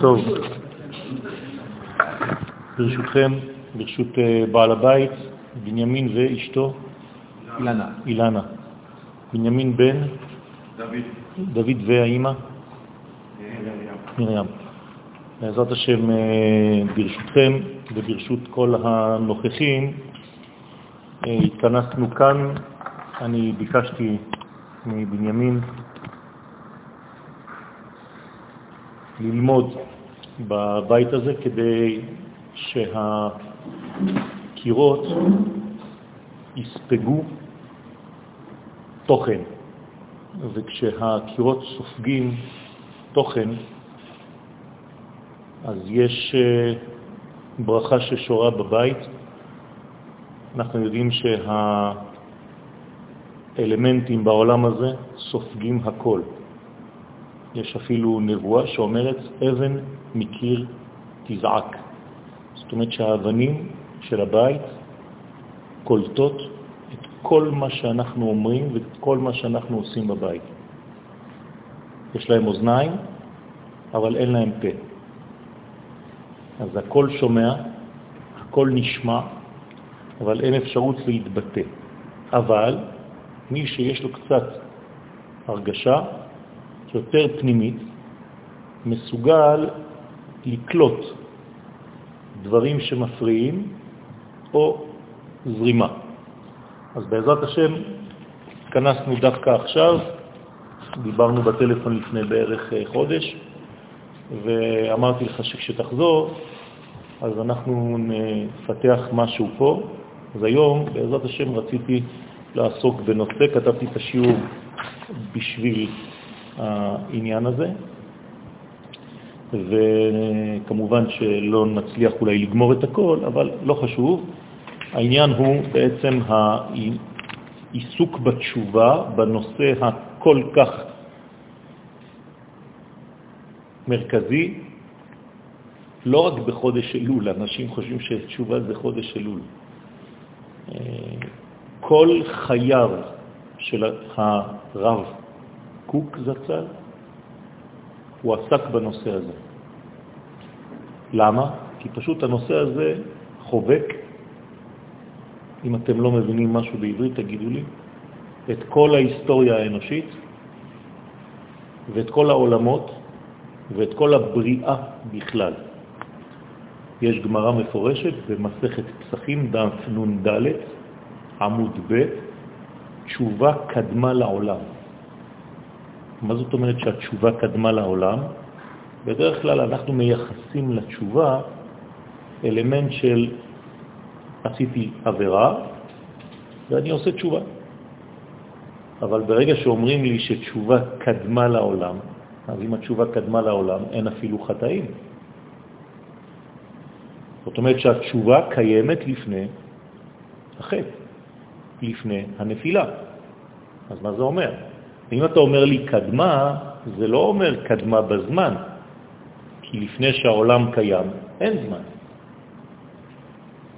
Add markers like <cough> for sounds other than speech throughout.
טוב, ברשותכם, ברשות אה, בעל הבית, בנימין ואשתו? אילנה. אילנה. בנימין בן? דוד. דוד והאימא? מרים. בעזרת השם, אה, ברשותכם וברשות כל הנוכחים, אה, התכנסנו כאן, אני ביקשתי מבנימין ללמוד בבית הזה כדי שהקירות יספגו תוכן, וכשהקירות סופגים תוכן, אז יש אה, ברכה ששורה בבית. אנחנו יודעים שהאלמנטים בעולם הזה סופגים הכל. יש אפילו נבואה שאומרת אבן מקיר תזעק. זאת אומרת שהאבנים של הבית קולטות את כל מה שאנחנו אומרים ואת כל מה שאנחנו עושים בבית. יש להם אוזניים, אבל אין להם פה. אז הכל שומע, הכל נשמע, אבל אין אפשרות להתבטא. אבל מי שיש לו קצת הרגשה יותר פנימית, מסוגל לקלוט דברים שמפריעים או זרימה. אז בעזרת השם התכנסנו דווקא עכשיו, דיברנו בטלפון לפני בערך אה, חודש, ואמרתי לך שכשתחזור, אז אנחנו נפתח משהו פה. אז היום, בעזרת השם, רציתי לעסוק בנושא, כתבתי את השיעור בשביל העניין הזה, וכמובן שלא נצליח אולי לגמור את הכל, אבל לא חשוב. העניין הוא בעצם העיסוק בתשובה בנושא הכל כך מרכזי, לא רק בחודש אלול, אנשים חושבים שתשובה זה חודש אלול. אה, כל חייו של הרב קוק זצ"ל, הוא עסק בנושא הזה. למה? כי פשוט הנושא הזה חובק, אם אתם לא מבינים משהו בעברית, תגידו לי, את כל ההיסטוריה האנושית ואת כל העולמות ואת כל הבריאה בכלל. יש גמרא מפורשת במסכת פסחים, דף נ"ד, עמוד ב', תשובה קדמה לעולם. מה זאת אומרת שהתשובה קדמה לעולם? בדרך כלל אנחנו מייחסים לתשובה אלמנט של עשיתי עבירה ואני עושה תשובה. אבל ברגע שאומרים לי שתשובה קדמה לעולם, אז אם התשובה קדמה לעולם, אין אפילו חטאים. זאת אומרת שהתשובה קיימת לפני החטא, לפני הנפילה. אז מה זה אומר? אם אתה אומר לי קדמה, זה לא אומר קדמה בזמן, כי לפני שהעולם קיים, אין זמן.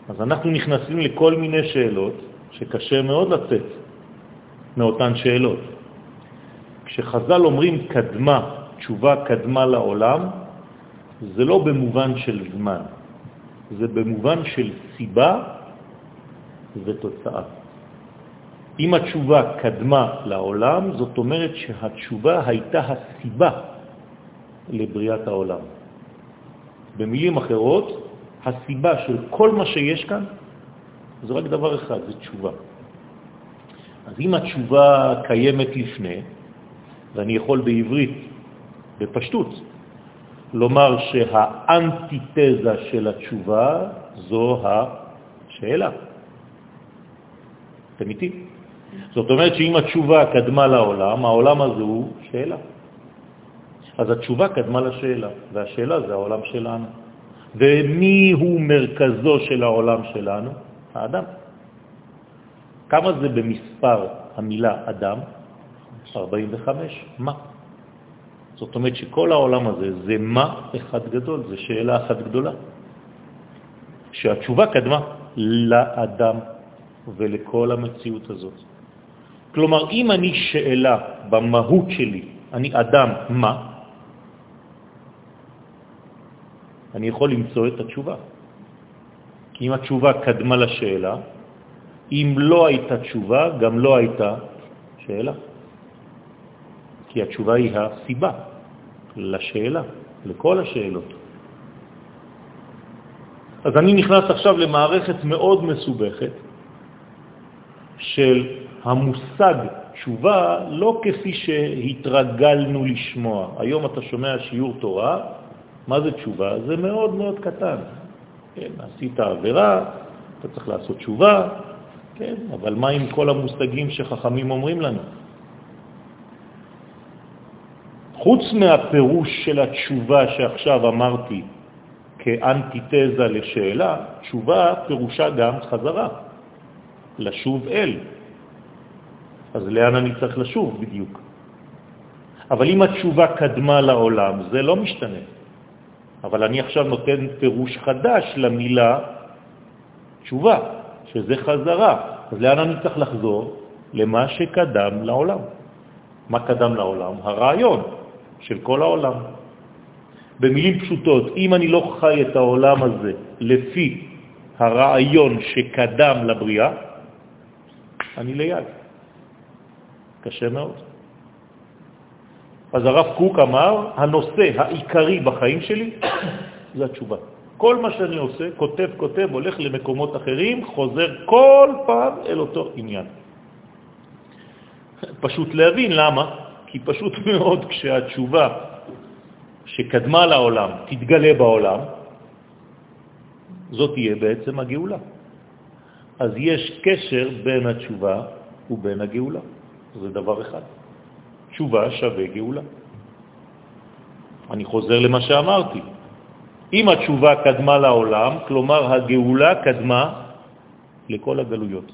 אז אנחנו נכנסים לכל מיני שאלות שקשה מאוד לצאת מאותן שאלות. כשחז"ל אומרים קדמה, תשובה קדמה לעולם, זה לא במובן של זמן, זה במובן של סיבה ותוצאה. אם התשובה קדמה לעולם, זאת אומרת שהתשובה הייתה הסיבה לבריאת העולם. במילים אחרות, הסיבה של כל מה שיש כאן זה רק דבר אחד, זה תשובה. אז אם התשובה קיימת לפני, ואני יכול בעברית, בפשטות, לומר שהאנטיתזה של התשובה זו השאלה. אתם איתי? זאת אומרת שאם התשובה קדמה לעולם, העולם הזה הוא שאלה. אז התשובה קדמה לשאלה, והשאלה זה העולם שלנו. ומי הוא מרכזו של העולם שלנו? האדם. כמה זה במספר המילה אדם? 45. מה? זאת אומרת שכל העולם הזה זה מה אחד גדול, זה שאלה אחת גדולה. שהתשובה קדמה לאדם ולכל המציאות הזאת. כלומר, אם אני שאלה במהות שלי, אני אדם מה, אני יכול למצוא את התשובה. כי אם התשובה קדמה לשאלה, אם לא הייתה תשובה, גם לא הייתה שאלה. כי התשובה היא הסיבה לשאלה, לכל השאלות. אז אני נכנס עכשיו למערכת מאוד מסובכת של המושג תשובה לא כפי שהתרגלנו לשמוע. היום אתה שומע שיעור תורה, מה זה תשובה? זה מאוד מאוד קטן. כן, עשית עבירה, אתה צריך לעשות תשובה, כן, אבל מה עם כל המושגים שחכמים אומרים לנו? חוץ מהפירוש של התשובה שעכשיו אמרתי כאנטיתזה לשאלה, תשובה פירושה גם חזרה, לשוב אל. אז לאן אני צריך לשוב בדיוק? אבל אם התשובה קדמה לעולם, זה לא משתנה. אבל אני עכשיו נותן פירוש חדש למילה תשובה, שזה חזרה. אז לאן אני צריך לחזור? למה שקדם לעולם. מה קדם לעולם? הרעיון של כל העולם. במילים פשוטות, אם אני לא חי את העולם הזה לפי הרעיון שקדם לבריאה, אני ליד. קשה מאוד. אז הרב קוק אמר, הנושא העיקרי בחיים שלי <coughs> זה התשובה. כל מה שאני עושה, כותב, כותב, הולך למקומות אחרים, חוזר כל פעם אל אותו עניין. <laughs> פשוט להבין למה, כי פשוט <laughs> מאוד כשהתשובה שקדמה לעולם תתגלה בעולם, זאת תהיה בעצם הגאולה. אז יש קשר בין התשובה ובין הגאולה. זה דבר אחד. תשובה שווה גאולה. אני חוזר למה שאמרתי. אם התשובה קדמה לעולם, כלומר הגאולה קדמה לכל הגלויות.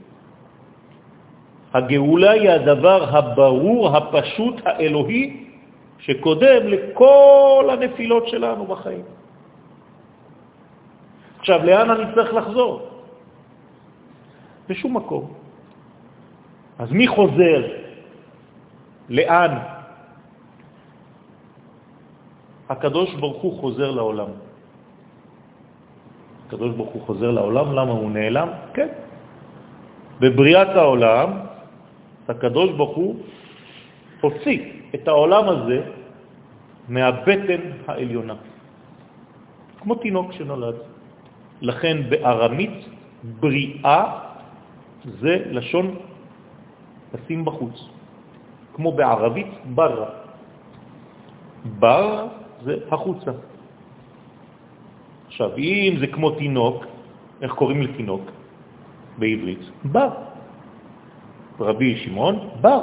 הגאולה היא הדבר הברור, הפשוט, האלוהי, שקודם לכל הנפילות שלנו בחיים. עכשיו, לאן אני צריך לחזור? בשום מקום. אז מי חוזר? לאן? הקדוש ברוך הוא חוזר לעולם. הקדוש ברוך הוא חוזר לעולם, למה הוא נעלם? כן. בבריאת העולם, הקדוש ברוך הוא הוציא את העולם הזה מהבטן העליונה, כמו תינוק שנולד. לכן בארמית בריאה זה לשון לשים בחוץ. כמו בערבית ברא. בר זה החוצה. עכשיו, אם זה כמו תינוק, איך קוראים לתינוק בעברית? בר. רבי שמעון, בר,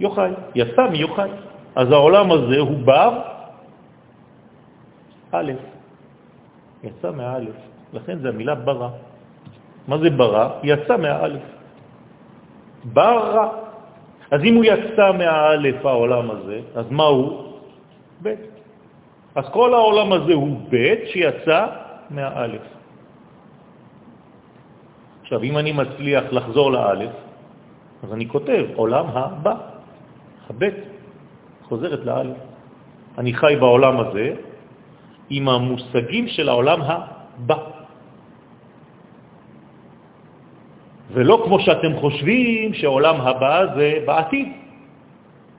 יוחאי, יצא מיוחאי. אז העולם הזה הוא בר א', יצא מהאלף, לכן זה המילה ברא. מה זה ברא? יצא מהאלף. ברא. אז אם הוא יצא מהאלף העולם הזה, אז מה הוא? ב'. אז כל העולם הזה הוא ב' שיצא מהאלף. עכשיו, אם אני מצליח לחזור לאלף, אז אני כותב עולם הבא, הב' חוזרת לאלף. אני חי בעולם הזה עם המושגים של העולם הבא. ולא כמו שאתם חושבים שעולם הבא זה בעתיד.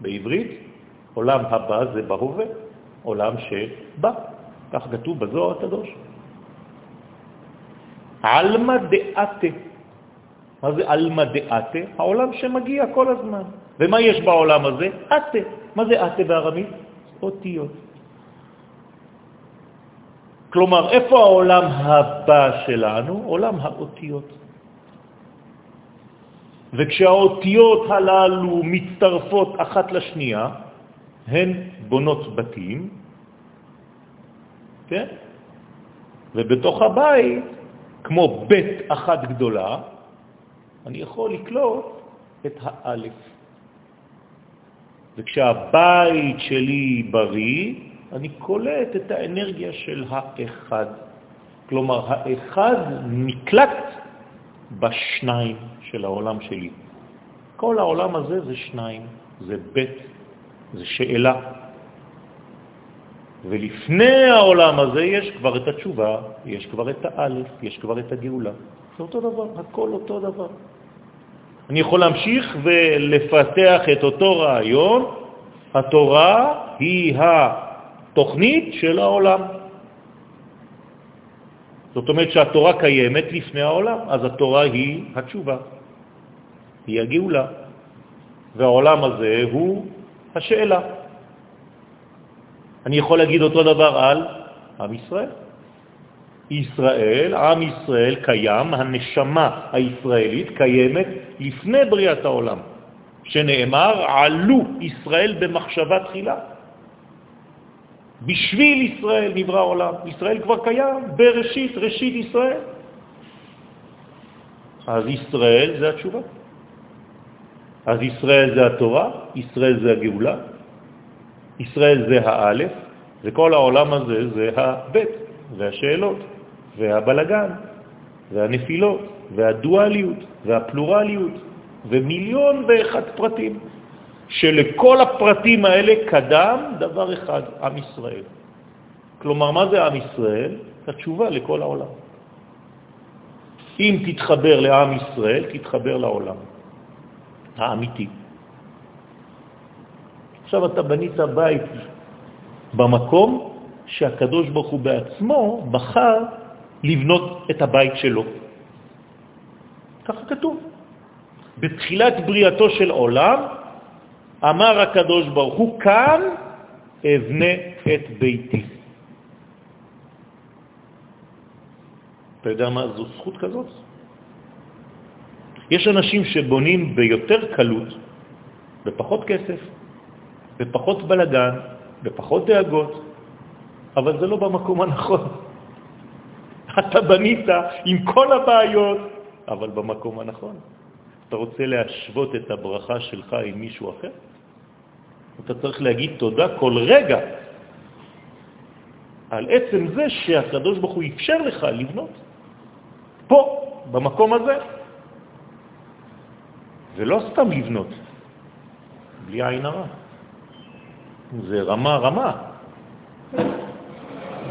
בעברית, עולם הבא זה בהווה, עולם שבא. כך כתוב בזוהר הקדוש. עלמא דעתה. מה זה עלמא דעתה? העולם שמגיע כל הזמן. ומה יש בעולם הזה? עתה. מה זה עתה בארמית? אותיות. כלומר, איפה העולם הבא שלנו? עולם האותיות. וכשהאותיות הללו מצטרפות אחת לשנייה, הן בונות בתים, כן? ובתוך הבית, כמו בית אחת גדולה, אני יכול לקלוט את האלף. וכשהבית שלי בריא, אני קולט את האנרגיה של האחד. כלומר, האחד נקלט בשניים של העולם שלי. כל העולם הזה זה שניים, זה בית, זה שאלה. ולפני העולם הזה יש כבר את התשובה, יש כבר את האלף, יש כבר את הגאולה. זה אותו דבר, הכל אותו דבר. אני יכול להמשיך ולפתח את אותו רעיון, התורה היא התוכנית של העולם. זאת אומרת שהתורה קיימת לפני העולם, אז התורה היא התשובה, היא הגאולה, והעולם הזה הוא השאלה. אני יכול להגיד אותו דבר על עם ישראל. ישראל, עם ישראל קיים, הנשמה הישראלית קיימת לפני בריאת העולם, שנאמר, עלו ישראל במחשבה תחילה. בשביל ישראל נברא העולם. ישראל כבר קיים בראשית, ראשית ישראל. אז ישראל זה התשובה. אז ישראל זה התורה, ישראל זה הגאולה, ישראל זה האלף, וכל העולם הזה זה הבית, והשאלות, והבלגן, והנפילות, והדואליות, והפלורליות, ומיליון ואחד פרטים. שלכל הפרטים האלה קדם דבר אחד, עם ישראל. כלומר, מה זה עם ישראל? התשובה לכל העולם. אם תתחבר לעם ישראל, תתחבר לעולם האמיתי. עכשיו אתה בנית בית במקום שהקדוש ברוך הוא בעצמו בחר לבנות את הבית שלו. ככה כתוב. בתחילת בריאתו של עולם אמר הקדוש ברוך הוא, כאן אבנה את ביתי. אתה יודע מה זו זכות כזאת? יש אנשים שבונים ביותר קלות, בפחות כסף, בפחות בלגן, בפחות דאגות, אבל זה לא במקום הנכון. <laughs> אתה בנית עם כל הבעיות, אבל במקום הנכון. אתה רוצה להשוות את הברכה שלך עם מישהו אחר? אתה צריך להגיד תודה כל רגע על עצם זה שהקדוש ברוך הוא אפשר לך לבנות פה, במקום הזה. ולא סתם לבנות, בלי עין הרע. זה רמה רמה.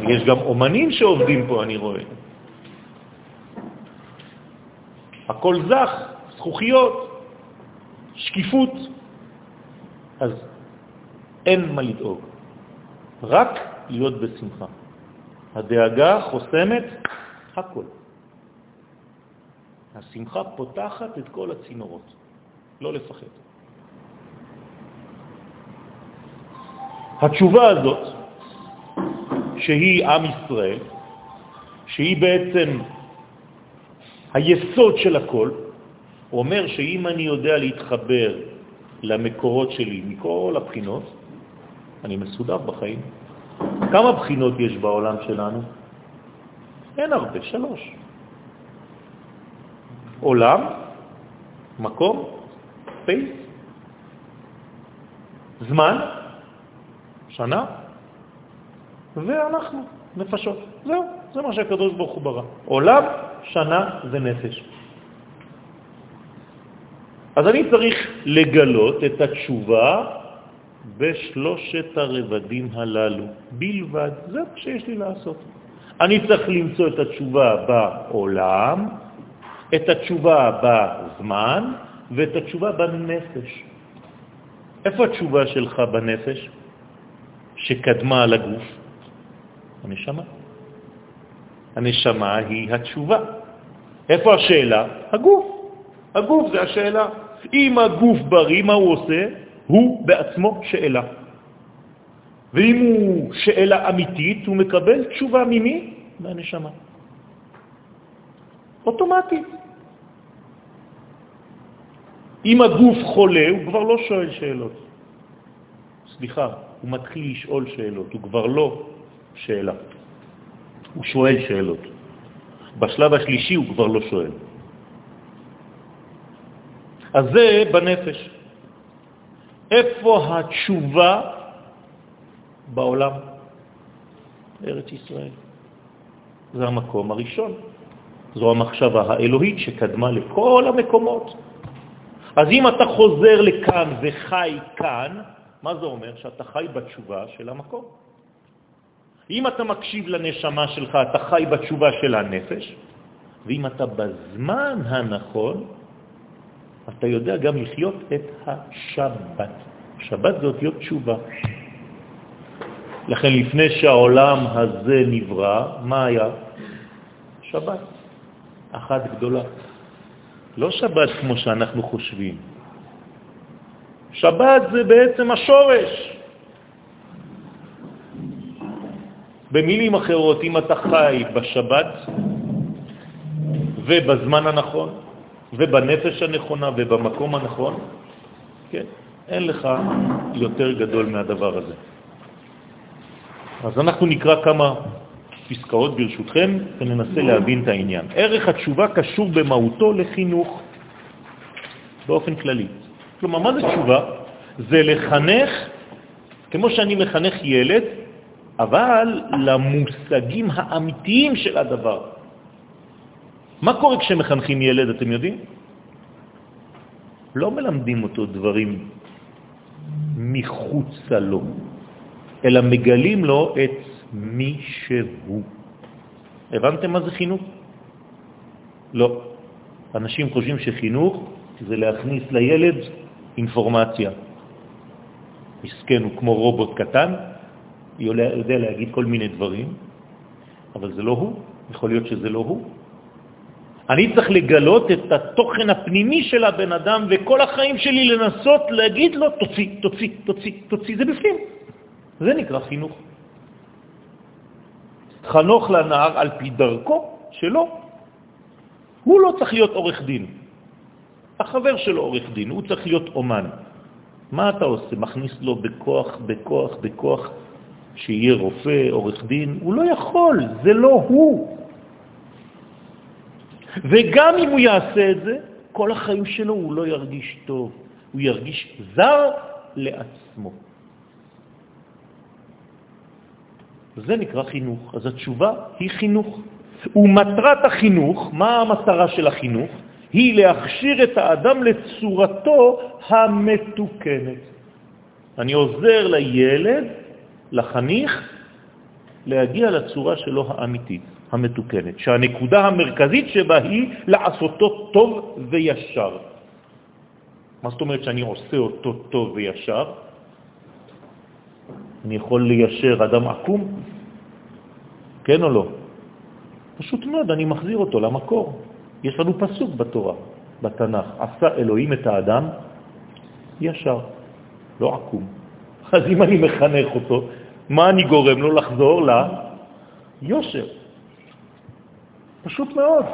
יש גם אומנים שעובדים פה, אני רואה. הכל זך, זכוכיות, שקיפות. אז אין מה לדאוג, רק להיות בשמחה. הדאגה חוסמת הכל. השמחה פותחת את כל הצינורות, לא לפחד. התשובה הזאת, שהיא עם ישראל, שהיא בעצם היסוד של הכל, אומר שאם אני יודע להתחבר למקורות שלי מכל הבחינות, אני מסודר בחיים. כמה בחינות יש בעולם שלנו? אין הרבה, שלוש. עולם, מקום, פייס, זמן, שנה, ואנחנו, נפשות. זהו, זה מה שהקדוש ברוך הוא ברא. עולם, שנה ונפש. אז אני צריך לגלות את התשובה בשלושת הרבדים הללו בלבד. זה מה שיש לי לעשות. אני צריך למצוא את התשובה בעולם, את התשובה בזמן ואת התשובה בנפש. איפה התשובה שלך בנפש שקדמה לגוף? הנשמה. הנשמה היא התשובה. איפה השאלה? הגוף. הגוף זה השאלה. אם הגוף בריא, מה הוא עושה? הוא בעצמו שאלה. ואם הוא שאלה אמיתית, הוא מקבל תשובה ממי? מהנשמה. אוטומטית. אם הגוף חולה, הוא כבר לא שואל שאלות. סליחה, הוא מתחיל לשאול שאלות, הוא כבר לא שאלה. הוא שואל שאלות. בשלב השלישי הוא כבר לא שואל. אז זה בנפש. איפה התשובה בעולם? ארץ ישראל. זה המקום הראשון. זו המחשבה האלוהית שקדמה לכל המקומות. אז אם אתה חוזר לכאן וחי כאן, מה זה אומר? שאתה חי בתשובה של המקום. אם אתה מקשיב לנשמה שלך, אתה חי בתשובה של הנפש, ואם אתה בזמן הנכון, אתה יודע גם לחיות את השבת. שבת זה אותיות תשובה. לכן לפני שהעולם הזה נברא, מה היה? שבת, אחת גדולה. לא שבת כמו שאנחנו חושבים. שבת זה בעצם השורש. במילים אחרות, אם אתה חי בשבת ובזמן הנכון ובנפש הנכונה ובמקום הנכון, כן, אין לך יותר גדול מהדבר הזה. אז אנחנו נקרא כמה פסקאות ברשותכם וננסה להבין את העניין. ערך התשובה קשור במהותו לחינוך באופן כללי. כלומר, מה זה תשובה? זה לחנך, כמו שאני מחנך ילד, אבל למושגים האמיתיים של הדבר. מה קורה כשמחנכים ילד, אתם יודעים? לא מלמדים אותו דברים מחוץ לו, אלא מגלים לו את מי שהוא. הבנתם מה זה חינוך? לא. אנשים חושבים שחינוך זה להכניס לילד אינפורמציה. מסכן הוא כמו רובוט קטן, יודע להגיד כל מיני דברים, אבל זה לא הוא, יכול להיות שזה לא הוא. אני צריך לגלות את התוכן הפנימי של הבן אדם, וכל החיים שלי לנסות להגיד לו, תוציא, תוציא, תוציא, תוציא, זה בפנים. זה נקרא חינוך. חנוך לנער על פי דרכו שלו. הוא לא צריך להיות עורך דין. החבר שלו עורך דין, הוא צריך להיות אומן. מה אתה עושה? מכניס לו בכוח, בכוח, בכוח, שיהיה רופא, עורך דין? הוא לא יכול, זה לא הוא. וגם אם הוא יעשה את זה, כל החיים שלו הוא לא ירגיש טוב, הוא ירגיש זר לעצמו. זה נקרא חינוך. אז התשובה היא חינוך. ומטרת החינוך, מה המטרה של החינוך? היא להכשיר את האדם לצורתו המתוקנת. אני עוזר לילד, לחניך, להגיע לצורה שלו האמיתית, המתוקנת, שהנקודה המרכזית שבה היא לעשותו טוב וישר. מה זאת אומרת שאני עושה אותו טוב וישר? אני יכול ליישר אדם עקום? כן או לא? פשוט מאוד, אני מחזיר אותו למקור. יש לנו פסוק בתורה, בתנ"ך, עשה אלוהים את האדם ישר, לא עקום. <laughs> אז אם אני מחנך אותו, מה אני גורם לו לחזור ליושר? פשוט מאוד.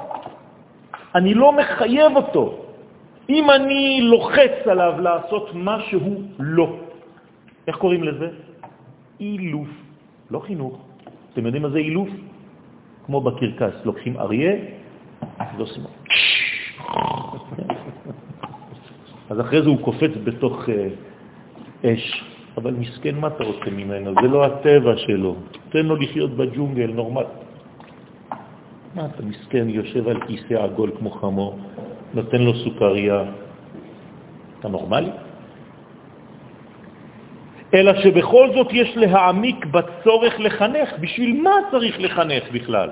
אני לא מחייב אותו. אם אני לוחץ עליו לעשות משהו לא, איך קוראים לזה? אילוף, לא חינוך. אתם יודעים מה זה אילוף? כמו בקרקס, לוקחים אריה, סימן. אז אחרי זה הוא קופץ בתוך אה, אש. אבל מסכן, מה אתה רוצה ממנו? זה לא הטבע שלו. תן לו לחיות בג'ונגל, נורמל. מה אתה מסכן, יושב על כיסא עגול כמו חמור, נותן לו סוכריה. אתה נורמלי? אלא שבכל זאת יש להעמיק בצורך לחנך. בשביל מה צריך לחנך בכלל?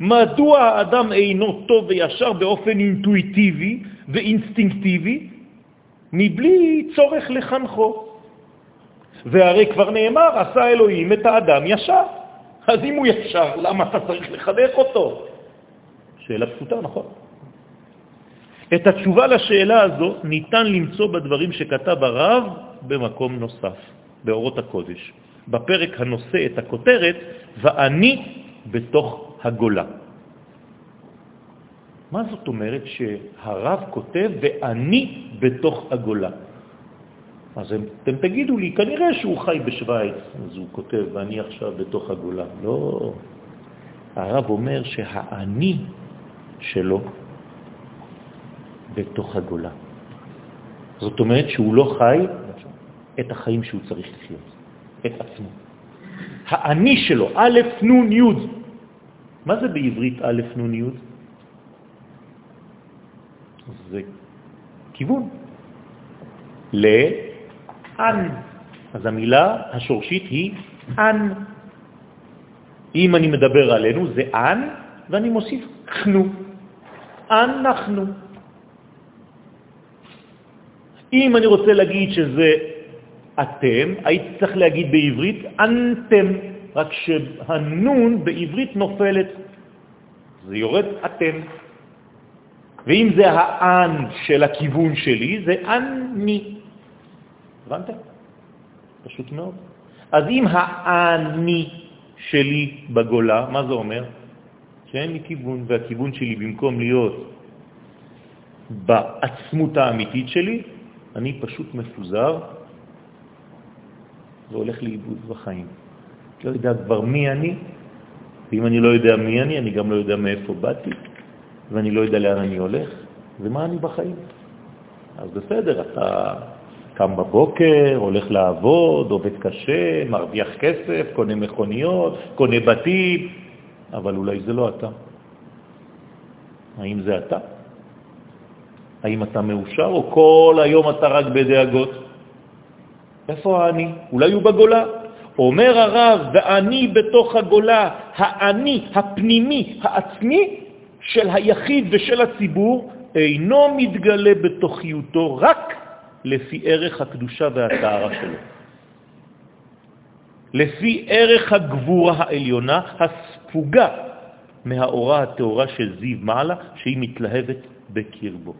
מדוע האדם אינו טוב וישר באופן אינטואיטיבי ואינסטינקטיבי, מבלי צורך לחנכו? והרי כבר נאמר, עשה אלוהים את האדם ישר. אז אם הוא ישר, למה אתה צריך לחנך אותו? שאלה פשוטה, נכון. את התשובה לשאלה הזו ניתן למצוא בדברים שכתב הרב במקום נוסף, באורות הקודש, בפרק הנושא את הכותרת, ואני בתוך הגולה. מה זאת אומרת שהרב כותב ואני בתוך הגולה? אז אתם תגידו לי, כנראה שהוא חי בשוויץ, אז הוא כותב, ואני עכשיו בתוך הגולה. לא. הרב אומר שהאני שלו בתוך הגולה. זאת אומרת שהוא לא חי את החיים שהוא צריך לחיות, את עצמו. האני שלו, א' נ' י', מה זה בעברית א' נ' י'? זה כיוון. לאן. אז המילה השורשית היא אן. אם אני מדבר עלינו זה אנ, ואני מוסיף חנו. אנחנו. אם אני רוצה להגיד שזה אתם, הייתי צריך להגיד בעברית אנתם, רק שהנון בעברית נופלת. זה יורד אתם. ואם זה האן של הכיוון שלי, זה אני. הבנתם? פשוט מאוד. אז אם האני שלי בגולה, מה זה אומר? שאין לי כיוון, והכיוון שלי במקום להיות בעצמות האמיתית שלי, אני פשוט מפוזר והולך לאיבוד בחיים. לא יודע כבר מי אני, ואם אני לא יודע מי אני, אני גם לא יודע מאיפה באתי, ואני לא יודע לאן אני הולך, ומה אני בחיים. אז בסדר, אתה קם בבוקר, הולך לעבוד, עובד קשה, מרוויח כסף, קונה מכוניות, קונה בתים, אבל אולי זה לא אתה. האם זה אתה? האם אתה מאושר, או כל היום אתה רק בדאגות? איפה האני? אולי הוא בגולה. אומר הרב, ואני בתוך הגולה, האני הפנימי, העצמי, של היחיד ושל הציבור, אינו מתגלה בתוכיותו רק לפי ערך הקדושה והטהרה שלו. לפי ערך הגבורה העליונה הספוגה מהאורה הטהורה של זיו מעלה, שהיא מתלהבת בקרבו.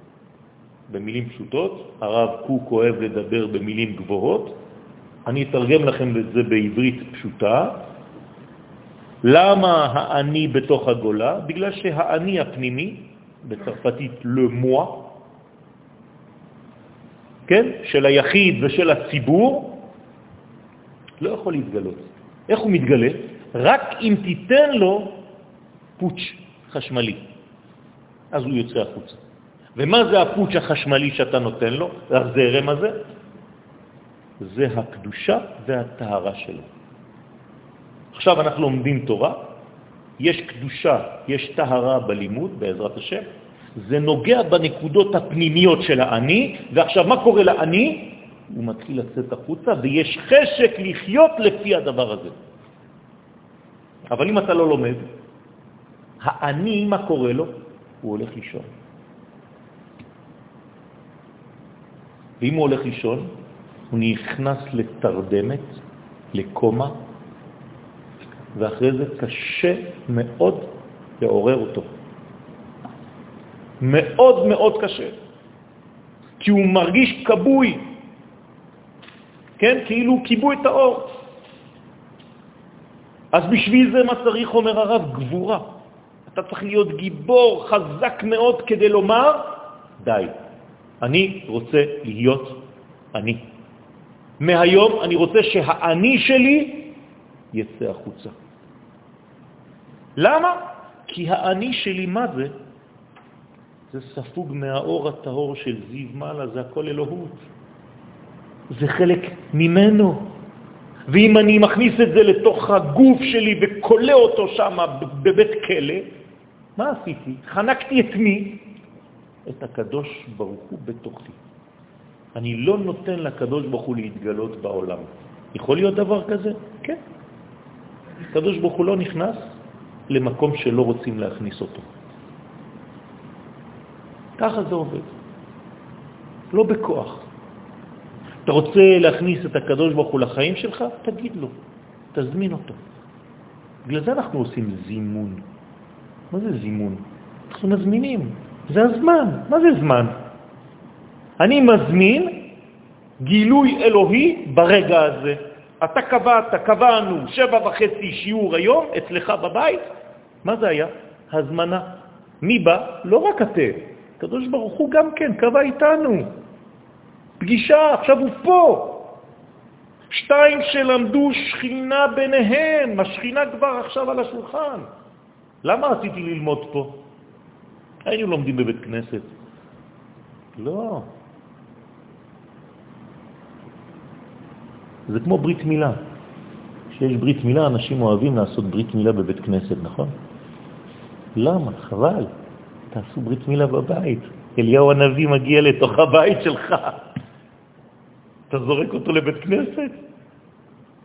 במילים פשוטות, הרב קוק אוהב לדבר במילים גבוהות, אני אתרגם לכם את זה בעברית פשוטה. למה האני בתוך הגולה? בגלל שהאני הפנימי, בצרפתית moi, כן, של היחיד ושל הציבור, לא יכול להתגלות. איך הוא מתגלה? רק אם תיתן לו פוץ' חשמלי, אז הוא יוצא החוצה. ומה זה הפוץ' החשמלי שאתה נותן לו, הזרם הזה? זה הקדושה והטהרה שלו. עכשיו אנחנו לומדים תורה, יש קדושה, יש טהרה בלימוד, בעזרת השם, זה נוגע בנקודות הפנימיות של האני, ועכשיו מה קורה לאני? הוא מתחיל לצאת החוצה, ויש חשק לחיות לפי הדבר הזה. אבל אם אתה לא לומד, האני, מה קורה לו? הוא הולך לישון. ואם הוא הולך לישון, הוא נכנס לתרדמת, לקומה, ואחרי זה קשה מאוד לעורר אותו. מאוד מאוד קשה, כי הוא מרגיש קבוי, כן? כאילו קיבו את האור. אז בשביל זה מה צריך, אומר הרב? גבורה. אתה צריך להיות גיבור חזק מאוד כדי לומר, די, אני רוצה להיות אני. מהיום אני רוצה שהאני שלי יצא החוצה. למה? כי האני שלי, מה זה? זה ספוג מהאור הטהור של זיו מעלה, זה הכל אלוהות. זה חלק ממנו. ואם אני מכניס את זה לתוך הגוף שלי וקולה אותו שם בבית כלא, מה עשיתי? חנקתי את מי? את הקדוש ברוך הוא בתוכי. אני לא נותן לקדוש ברוך הוא להתגלות בעולם. יכול להיות דבר כזה? כן. הקדוש ברוך הוא לא נכנס למקום שלא רוצים להכניס אותו. ככה זה עובד. לא בכוח. אתה רוצה להכניס את הקדוש ברוך הוא לחיים שלך? תגיד לו, תזמין אותו. בגלל זה אנחנו עושים זימון. מה זה זימון? אנחנו מזמינים, זה הזמן. מה זה זמן? אני מזמין גילוי אלוהי ברגע הזה. אתה קבעת, קבענו, שבע וחצי שיעור היום אצלך בבית, מה זה היה? הזמנה. מי בא? לא רק אתם, הקדוש ברוך הוא גם כן קבע איתנו. פגישה, עכשיו הוא פה. שתיים שלמדו שכינה ביניהם, השכינה כבר עכשיו על השולחן. למה רציתי ללמוד פה? היינו לומדים בבית כנסת. לא. זה כמו ברית מילה. כשיש ברית מילה, אנשים אוהבים לעשות ברית מילה בבית כנסת, נכון? למה? חבל. תעשו ברית מילה בבית. אליהו הנביא מגיע לתוך הבית שלך. אתה זורק אותו לבית כנסת?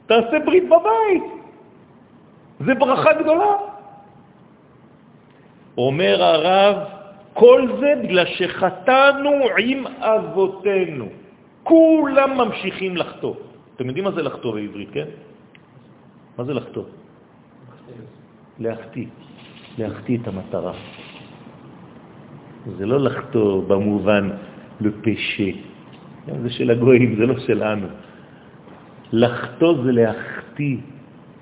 תעשה ברית בבית. זה ברכה גדולה. אומר הרב, כל זה בגלל שחטאנו עם אבותינו. כולם ממשיכים לחטוא. אתם יודעים מה זה לחטוא בעברית, כן? מה זה לחטוא? להחטיא. להחטיא את המטרה. זה לא לחטוא במובן לפשה. זה של הגויים, זה לא שלנו. לחטוא זה להחטיא.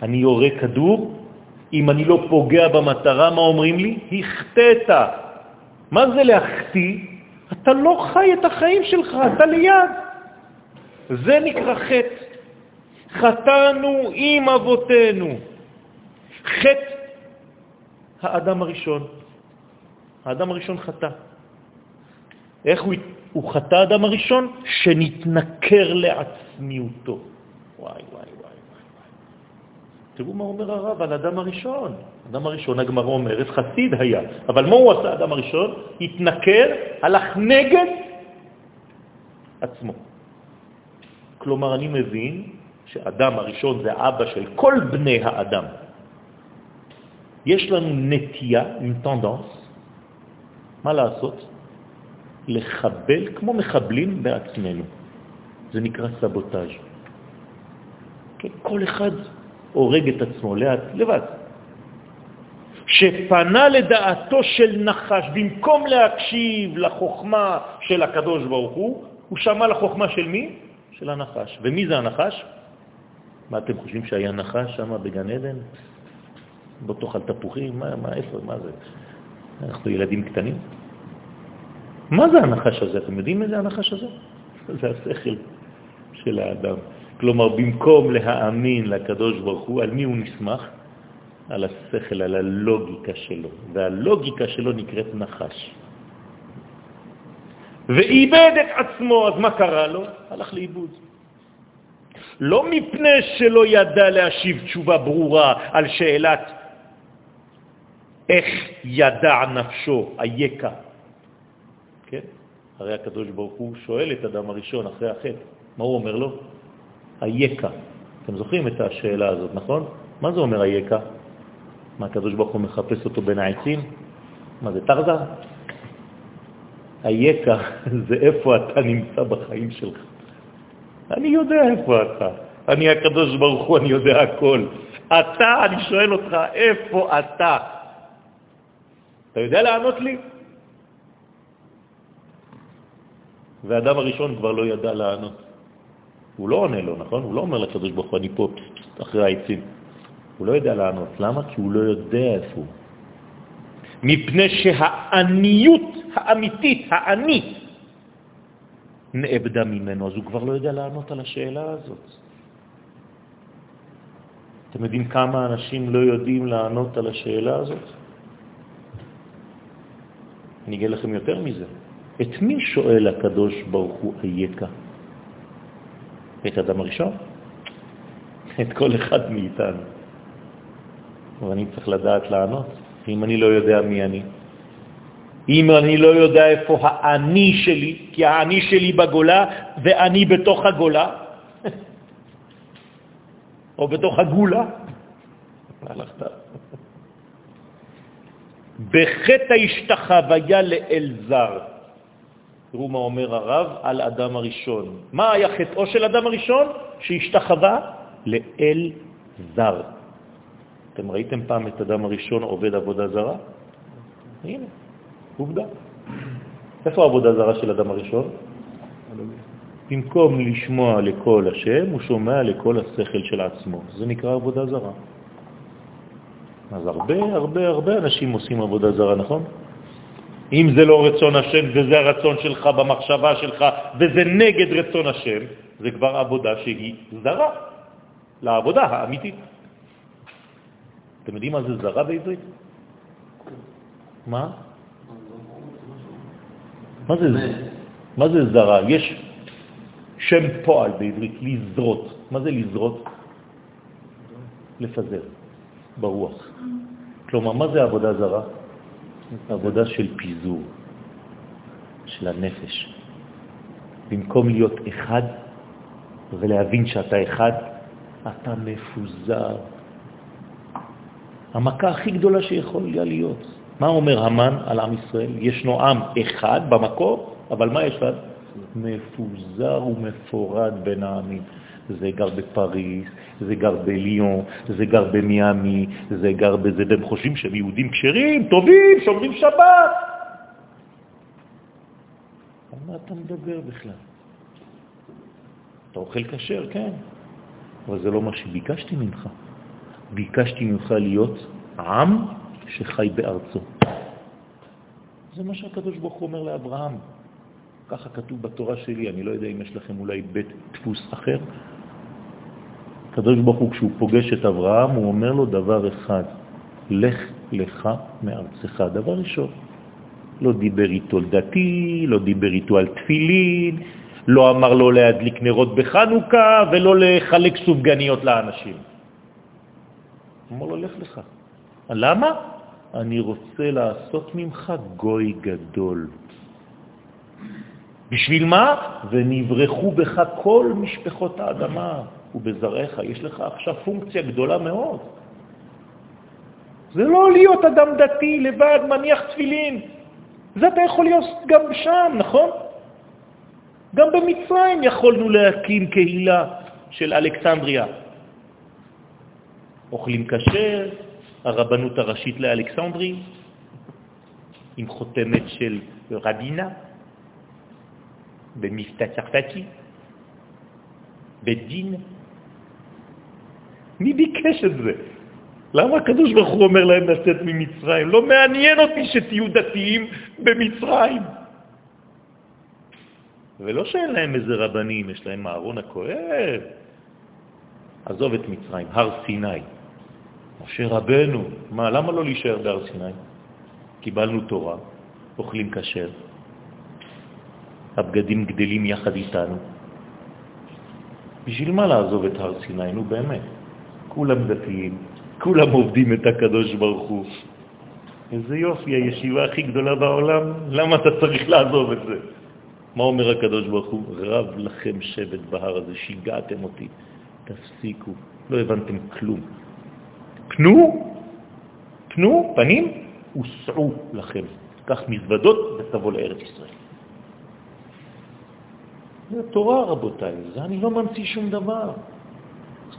אני יורה כדור, אם אני לא פוגע במטרה, מה אומרים לי? החטאת. מה זה להחטיא? אתה לא חי את החיים שלך, אתה ליד. זה נקרא חטא. חטאנו עם אבותינו. חטא האדם הראשון. האדם הראשון חטא. איך הוא, הוא חטא האדם הראשון? שנתנכר לעצמיותו. וואי, וואי, וואי. תראו מה אומר הרב על האדם הראשון. האדם הראשון, הגמרא אומרת, חסיד היה. אבל מה הוא עשה, האדם הראשון? התנכר, הלך נגד עצמו. כלומר, אני מבין שאדם הראשון זה אבא של כל בני האדם. יש לנו נטייה, עם טנדנס, מה לעשות? לחבל כמו מחבלים בעצמנו. זה נקרא סבוטאז'. כן, כל אחד הורג את עצמו לאט, לבד. שפנה לדעתו של נחש, במקום להקשיב לחוכמה של הקדוש ברוך הוא, הוא שמע לחוכמה של מי? של הנחש. ומי זה הנחש? מה אתם חושבים שהיה נחש שם בגן עדן? בוא תאכל תפוחים? מה, מה, איפה, מה זה? אנחנו ילדים קטנים. מה זה הנחש הזה? אתם יודעים איזה הנחש הזה? <laughs> זה השכל של האדם. כלומר, במקום להאמין לקדוש ברוך הוא, על מי הוא נסמך? על השכל, על הלוגיקה שלו. והלוגיקה שלו נקראת נחש. ואיבד את עצמו, אז מה קרה לו? הלך לאיבוד. לא מפני שלא ידע להשיב תשובה ברורה על שאלת איך ידע נפשו, אייכה. כן? הרי הקדוש ברוך הוא שואל את אדם הראשון אחרי החטא, מה הוא אומר לו? אייכה. אתם זוכרים את השאלה הזאת, נכון? מה זה אומר אייכה? מה, הקדוש ברוך הוא מחפש אותו בין העצים? מה זה, תרזה? אייכה <laughs> זה איפה אתה נמצא בחיים שלך. אני יודע איפה אתה. אני הקדוש ברוך הוא, אני יודע הכל. אתה, אני שואל אותך, איפה אתה? אתה יודע לענות לי? והאדם הראשון כבר לא ידע לענות. הוא לא עונה לו, נכון? הוא לא אומר לקדוש ברוך הוא, אני פה אחרי העצים. הוא לא יודע לענות. למה? כי הוא לא יודע איפה הוא. מפני שהעניות האמיתית, הענית, נאבדה ממנו, אז הוא כבר לא יודע לענות על השאלה הזאת. אתם יודעים כמה אנשים לא יודעים לענות על השאלה הזאת? אני אגיד לכם יותר מזה. את מי שואל הקדוש ברוך הוא אייכה? את אדם הראשון? את כל אחד מאיתנו. ואני צריך לדעת לענות. אם אני לא יודע מי אני, אם אני לא יודע איפה האני שלי, כי האני שלי בגולה ואני בתוך הגולה, <laughs> או בתוך הגולה, הלכת. בחטא ההשתחוויה לאל זר. תראו מה אומר הרב על אדם הראשון. מה היה חטאו של אדם הראשון? שהשתחווה לאל זר. אתם ראיתם פעם את אדם הראשון עובד עבודה זרה? הנה, עובדה. איפה העבודה זרה של אדם הראשון? במקום לשמוע לקול השם, הוא שומע לקול השכל של עצמו. זה נקרא עבודה זרה. אז הרבה הרבה הרבה אנשים עושים עבודה זרה, נכון? אם זה לא רצון השם וזה הרצון שלך במחשבה שלך וזה נגד רצון השם, זה כבר עבודה שהיא זרה לעבודה האמיתית. אתם יודעים מה זה זרה בעברית? מה? מה זה, מה זה זרה? יש שם פועל בעברית, לזרות. מה זה לזרות? לפזר ברוח. כלומר, מה זה עבודה זרה? עבודה של פיזור, של הנפש. במקום להיות אחד ולהבין שאתה אחד, אתה מפוזר. המכה הכי גדולה שיכולה להיות. מה אומר המן על עם ישראל? ישנו עם אחד במקור, אבל מה יש לה? מפוזר ומפורד בין העמים. זה גר בפריס, זה גר בליון, זה גר במיאמי, זה גר בזה, והם חושבים שהם יהודים כשרים, טובים, שומרים שבת. על מה אתה מדבר בכלל? אתה אוכל כשר, כן, אבל זה לא מה שביקשתי ממך. ביקשתי ממך להיות עם שחי בארצו. זה מה שהקדוש ברוך הוא אומר לאברהם. ככה כתוב בתורה שלי, אני לא יודע אם יש לכם אולי בית דפוס אחר. הקדוש ברוך הוא, כשהוא פוגש את אברהם, הוא אומר לו דבר אחד, לך לך מארצך. דבר ראשון, לא דיבר איתו על דתי, לא דיבר איתו על תפילין, לא אמר לו להדליק נרות בחנוכה ולא לחלק סופגניות לאנשים. אמר לו, לך לך. למה? אני רוצה לעשות ממך גוי גדול. בשביל מה? ונברחו בך כל משפחות האדמה ובזרעך. יש לך עכשיו פונקציה גדולה מאוד. זה לא להיות אדם דתי לבד, מניח תפילין. זה אתה יכול להיות גם שם, נכון? גם במצרים יכולנו להקים קהילה של אלכסנדריה. אוכלים כשר, הרבנות הראשית לאלכסנדרי, עם חותמת של רבינה, במבטא צרפתי, בית דין. מי ביקש את זה? למה הקדוש ברוך הוא אומר להם לצאת ממצרים? לא מעניין אותי שתהיו דתיים במצרים. ולא שאין להם איזה רבנים, יש להם אהרון הכהן. עזוב את מצרים, הר סיני. משה רבנו, מה, למה לא להישאר בהר סיני? קיבלנו תורה, אוכלים כשר, הבגדים גדלים יחד איתנו. בשביל מה לעזוב את הר סיני? נו באמת. כולם דתיים, כולם עובדים את הקדוש ברוך הוא. איזה יופי, הישיבה הכי גדולה בעולם, למה אתה צריך לעזוב את זה? מה אומר הקדוש ברוך הוא? רב לכם שבט בהר הזה, שיגעתם אותי, תפסיקו, לא הבנתם כלום. פנו, פנו, פנים, וסעו לכם. קח מזוודות ותבוא לארץ ישראל. זה תורה, רבותיי, זה אני לא ממציא שום דבר.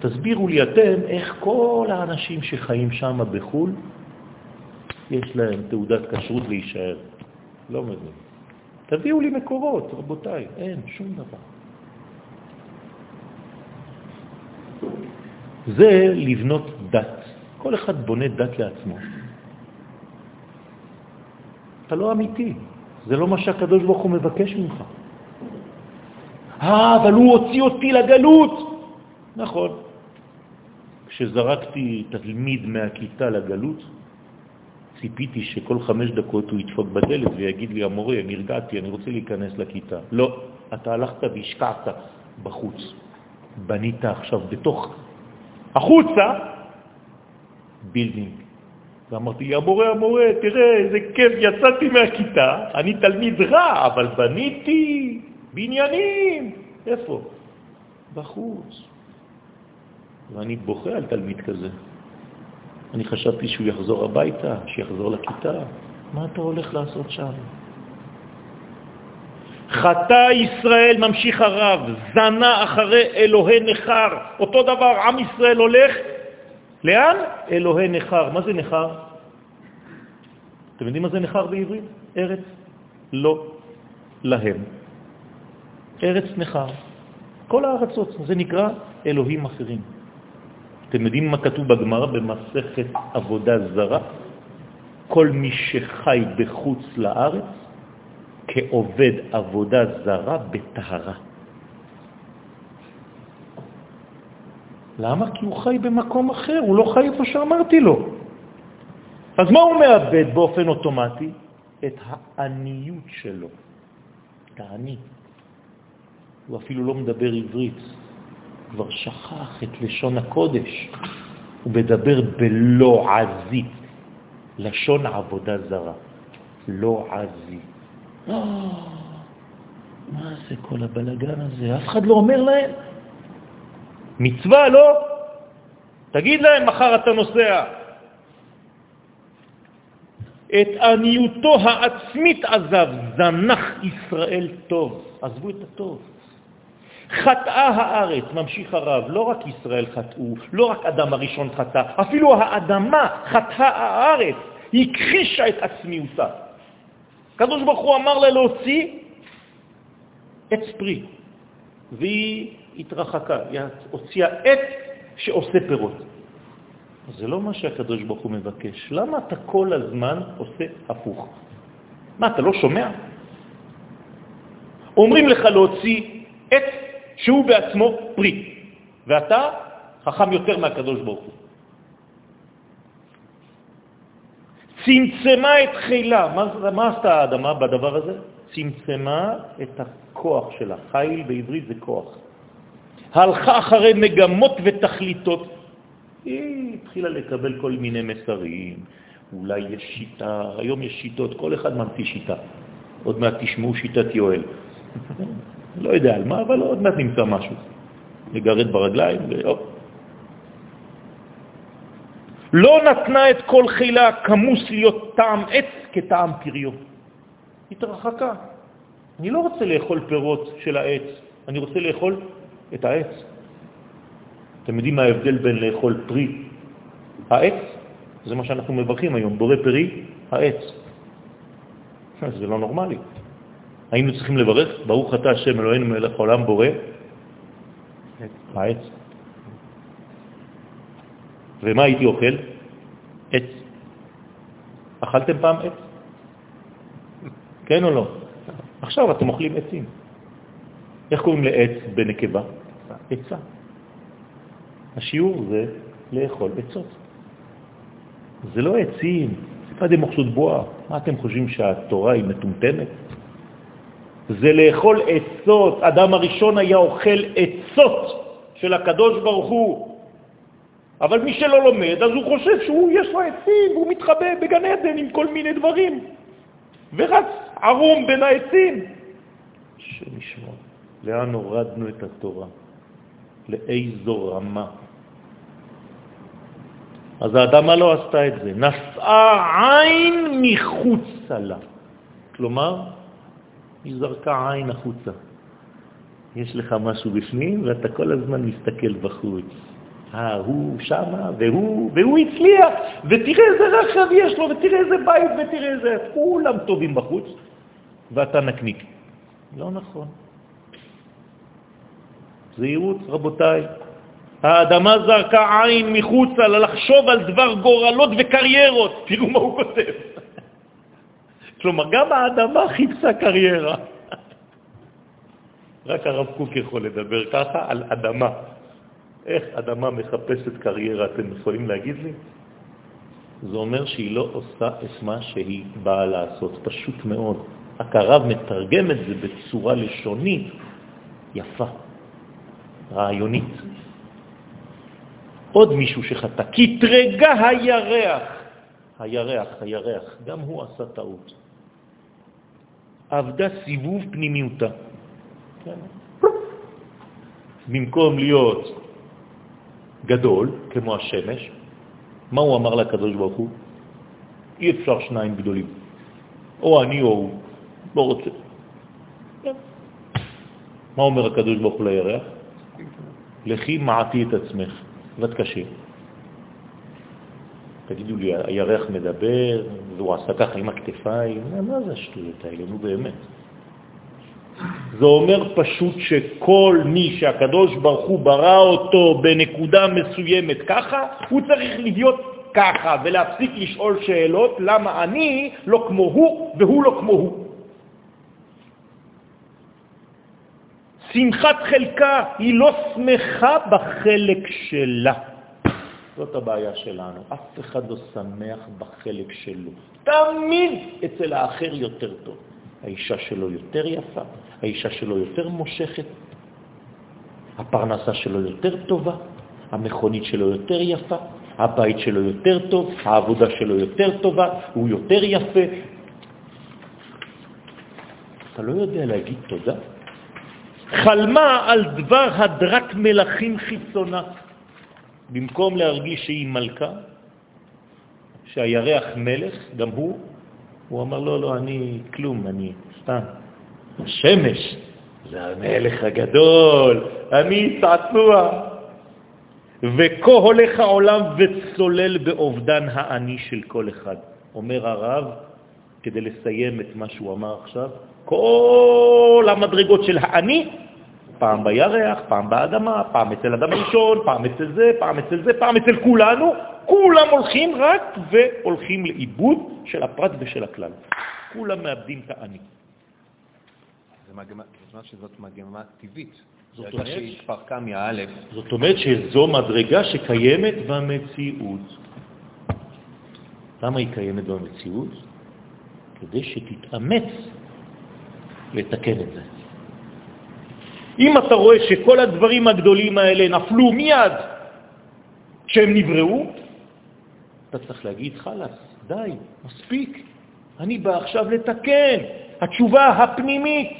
תסבירו לי אתם איך כל האנשים שחיים שם בחו"ל, יש להם תעודת כשרות להישאר. לא מבין. תביאו לי מקורות, רבותיי, אין שום דבר. זה לבנות דת. כל אחד בונה דת לעצמו. אתה לא אמיתי, זה לא מה שהקדוש ברוך הוא מבקש ממך. אה, אבל הוא הוציא אותי לגלות. נכון. כשזרקתי תלמיד מהכיתה לגלות, ציפיתי שכל חמש דקות הוא ידפוק בדלת ויגיד לי, המורה, נרגעתי, אני רוצה להיכנס לכיתה. לא, אתה הלכת והשקעת בחוץ. בנית עכשיו בתוך, החוצה, building. ואמר לי, המורה, המורה, תראה, איזה כיף, יצאתי מהכיתה, אני תלמיד רע, אבל בניתי בניינים. איפה? בחוץ. ואני בוכה על תלמיד כזה. אני חשבתי שהוא יחזור הביתה, שיחזור לכיתה. מה אתה הולך לעשות שם? חטא ישראל, ממשיך הרב, זנה אחרי אלוהי נכר. אותו דבר, עם ישראל הולך, לאן? אלוהי נחר. מה זה נחר? אתם יודעים מה זה נחר בעברית? ארץ לא להם. ארץ נחר. כל הארצות, זה נקרא אלוהים אחרים. אתם יודעים מה כתוב בגמרא במסכת עבודה זרה? כל מי שחי בחוץ לארץ כעובד עבודה זרה בטהרה. למה? כי הוא חי במקום אחר, הוא לא חי איפה שאמרתי לו. אז מה הוא מאבד באופן אוטומטי? את העניות שלו. את העני. הוא אפילו לא מדבר עברית, כבר שכח את לשון הקודש. הוא מדבר בלא עזית, לשון עבודה זרה. לא עזי. Oh, מה זה כל הבלגן הזה? אף אחד לא אומר להם. מצווה, לא? תגיד להם, מחר אתה נוסע. את עניותו העצמית עזב, זנח ישראל טוב. עזבו את הטוב. חטאה הארץ, ממשיך הרב, לא רק ישראל חטאו, לא רק אדם הראשון חטא, אפילו האדמה חטאה הארץ, היא הכחישה את עצמיותה. הקדוש ברוך הוא אמר לה להוציא עץ פרי, והיא התרחקה, היא הוציאה עץ שעושה פירות. זה לא מה שהקדוש ברוך הוא מבקש. למה אתה כל הזמן עושה הפוך? מה, אתה לא שומע? אומרים לך להוציא עץ שהוא בעצמו פרי, ואתה חכם יותר מהקדוש ברוך הוא. צמצמה את חילה. מה, מה עשתה האדמה בדבר הזה? צמצמה את הכוח שלה. חיל בעברית זה כוח. הלכה אחרי מגמות ותכליתות. היא התחילה לקבל כל מיני מסרים. אולי יש שיטה, היום יש שיטות, כל אחד ממציא שיטה. עוד מעט תשמעו שיטת יואל. לא יודע על מה, אבל עוד מעט נמצא משהו. לגרד ברגליים, ואו. לא נתנה את כל חילה כמוס להיות טעם עץ כטעם פריו. התרחקה. אני לא רוצה לאכול פירות של העץ, אני רוצה לאכול את העץ. אתם יודעים מה ההבדל בין לאכול פרי העץ? זה מה שאנחנו מברכים היום, בורא פרי העץ. <laughs> זה לא נורמלי. היינו צריכים לברך, ברוך אתה השם אלוהינו מלך העולם בורא העץ. ומה הייתי אוכל? עץ. אכלתם פעם עץ? <laughs> כן או לא? עכשיו אתם אוכלים עצים. איך קוראים לעץ בנקבה? עצה. השיעור זה לאכול עצות. זה לא עצים, זה des morceaux בועה. מה אתם חושבים שהתורה היא מטומטמת? זה לאכול עצות. אדם הראשון היה אוכל עצות של הקדוש ברוך הוא. אבל מי שלא לומד, אז הוא חושב שהוא יש לו עצים, והוא מתחבא בגן עדן עם כל מיני דברים, ורץ ערום בין העצים. שנשמע, לאן הורדנו את התורה? לאיזו רמה? אז האדמה לא עשתה את זה, נשאה עין מחוץ לה. כלומר, היא זרקה עין החוצה. יש לך משהו בפנים ואתה כל הזמן מסתכל בחוץ. אה, הוא שמה, והוא, והוא הצליח, ותראה איזה רכב יש לו, ותראה איזה בית, ותראה איזה... כולם טובים בחוץ, ואתה נקניק. לא נכון. זהירות, רבותיי. האדמה זרקה עין מחוצה לחשוב על דבר גורלות וקריירות. תראו מה הוא כותב. כלומר, גם האדמה חיפשה קריירה. <laughs> רק הרב קוק יכול לדבר ככה על אדמה. איך אדמה מחפשת קריירה, אתם יכולים להגיד לי? זה אומר שהיא לא עושה את מה שהיא באה לעשות, פשוט מאוד. הקרב מתרגם את זה בצורה לשונית יפה, רעיונית. עוד מישהו שחטא, קטרגה הירח, הירח, הירח, גם הוא עשה טעות. עבדה סיבוב פנימיותה. במקום להיות גדול, כמו השמש, מה הוא אמר לקדוש ברוך הוא? אי אפשר שניים גדולים. או אני או הוא. לא רוצה. מה אומר הקדוש ברוך הוא לירח? לכי מעטי את עצמך, ואת קשה. תגידו לי, הירח מדבר, והוא עשה ככה עם הכתפיים, מה זה השטויות האלה, נו באמת. זה אומר פשוט שכל מי שהקדוש ברוך הוא ברא אותו בנקודה מסוימת ככה, הוא צריך להיות ככה ולהפסיק לשאול שאלות למה אני לא כמו הוא והוא לא כמו הוא. שמחת חלקה היא לא שמחה בחלק שלה. זאת הבעיה שלנו. אף אחד לא שמח בחלק שלו. תמיד אצל האחר יותר טוב. האישה שלו יותר יפה, האישה שלו יותר מושכת, הפרנסה שלו יותר טובה, המכונית שלו יותר יפה, הבית שלו יותר טוב, העבודה שלו יותר טובה, הוא יותר יפה. אתה לא יודע להגיד תודה? חלמה על דבר הדרת מלאכים חיצונה. במקום להרגיש שהיא מלכה, שהירח מלך, גם הוא הוא אמר, לא, לא, אני כלום, אני סתם. השמש, זה המלך הגדול, אני צעצוע. וכה הולך העולם וצולל באובדן האני של כל אחד. אומר הרב, כדי לסיים את מה שהוא אמר עכשיו, כל המדרגות של האני, פעם בירח, פעם באדמה, פעם אצל אדם ראשון, פעם אצל זה, פעם אצל זה, פעם אצל כולנו, כולם הולכים רק והולכים לאיבוד של הפרט ושל הכלל. כולם מאבדים את האני. זה זאת אומרת שזאת מגמה טבעית. זאת אומרת שהתפרקה מהאלף. זאת אומרת שזו מדרגה שקיימת במציאות. למה היא קיימת במציאות? כדי שתתאמץ לתקן את זה. אם אתה רואה שכל הדברים הגדולים האלה נפלו מיד כשהם נבראו, אתה צריך להגיד, חלאס, די, מספיק, אני בא עכשיו לתקן. התשובה הפנימית.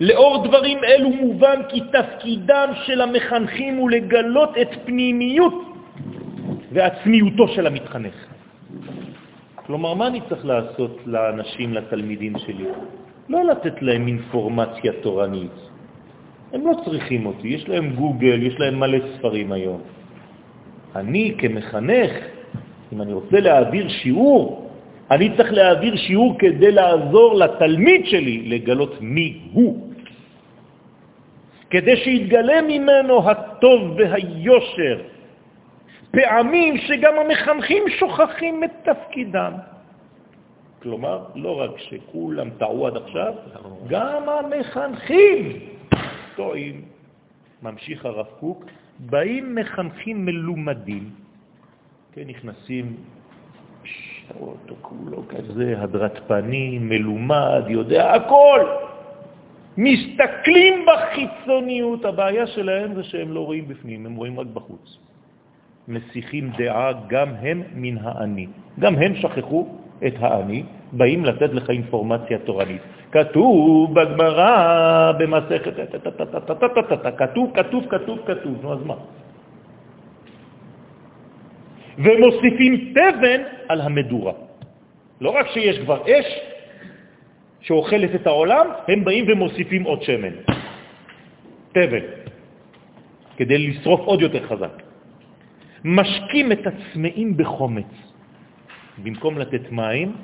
לאור דברים אלו מובן כי תפקידם של המחנכים הוא לגלות את פנימיות ועצמיותו של המתחנך. כלומר, מה אני צריך לעשות לאנשים, לתלמידים שלי? לא לתת להם אינפורמציה תורנית. הם לא צריכים אותי, יש להם גוגל, יש להם מלא ספרים היום. אני כמחנך, אם אני רוצה להעביר שיעור, אני צריך להעביר שיעור כדי לעזור לתלמיד שלי לגלות מי הוא. כדי שיתגלה ממנו הטוב והיושר. פעמים שגם המחנכים שוכחים את תפקידם. כלומר, לא רק שכולם טעו עד עכשיו, גם המחנכים טועים. ממשיך הרב קוק, באים מחנכים מלומדים, כן, נכנסים, אותו כולו כזה, הדרת פנים, מלומד, יודע הכל. מסתכלים בחיצוניות, הבעיה שלהם זה שהם לא רואים בפנים, הם רואים רק בחוץ. מסיחים דעה גם הם מן האני. גם הם שכחו את האני, באים לתת לך אינפורמציה תורנית. כתוב בגמרא, במסכת, כתוב, כתוב, כתוב, כתוב, נו אז מה? ומוסיפים תבן על המדורה. לא רק שיש כבר אש שאוכלת את העולם, הם באים ומוסיפים עוד שמן, תבן, כדי לשרוף עוד יותר חזק. משקים את הצמאים בחומץ. במקום לתת מים,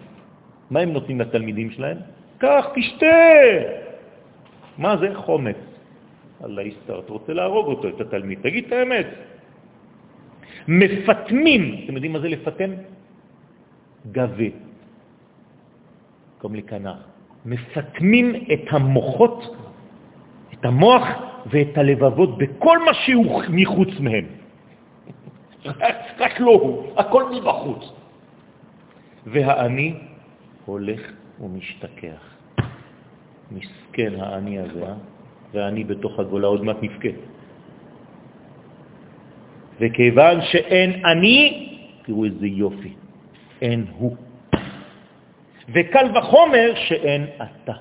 מה הם נותנים לתלמידים שלהם? קח, תשתה. מה זה? חומץ. אללה אתה רוצה להרוג אותו, את התלמיד, תגיד את האמת. מפתמים, אתם יודעים מה זה לפתם? גבה, במקום לקנח. מפתמים את המוחות, את המוח ואת הלבבות בכל מה שהוא מחוץ מהם. <laughs> רק לא הוא, הכל מבחוץ. והאני הולך ומשתכח. מסכן האני הזה, אה? ואני בתוך הגולה עוד מעט נפקה. וכיוון שאין אני, תראו איזה יופי, אין הוא. וקל וחומר שאין אתה.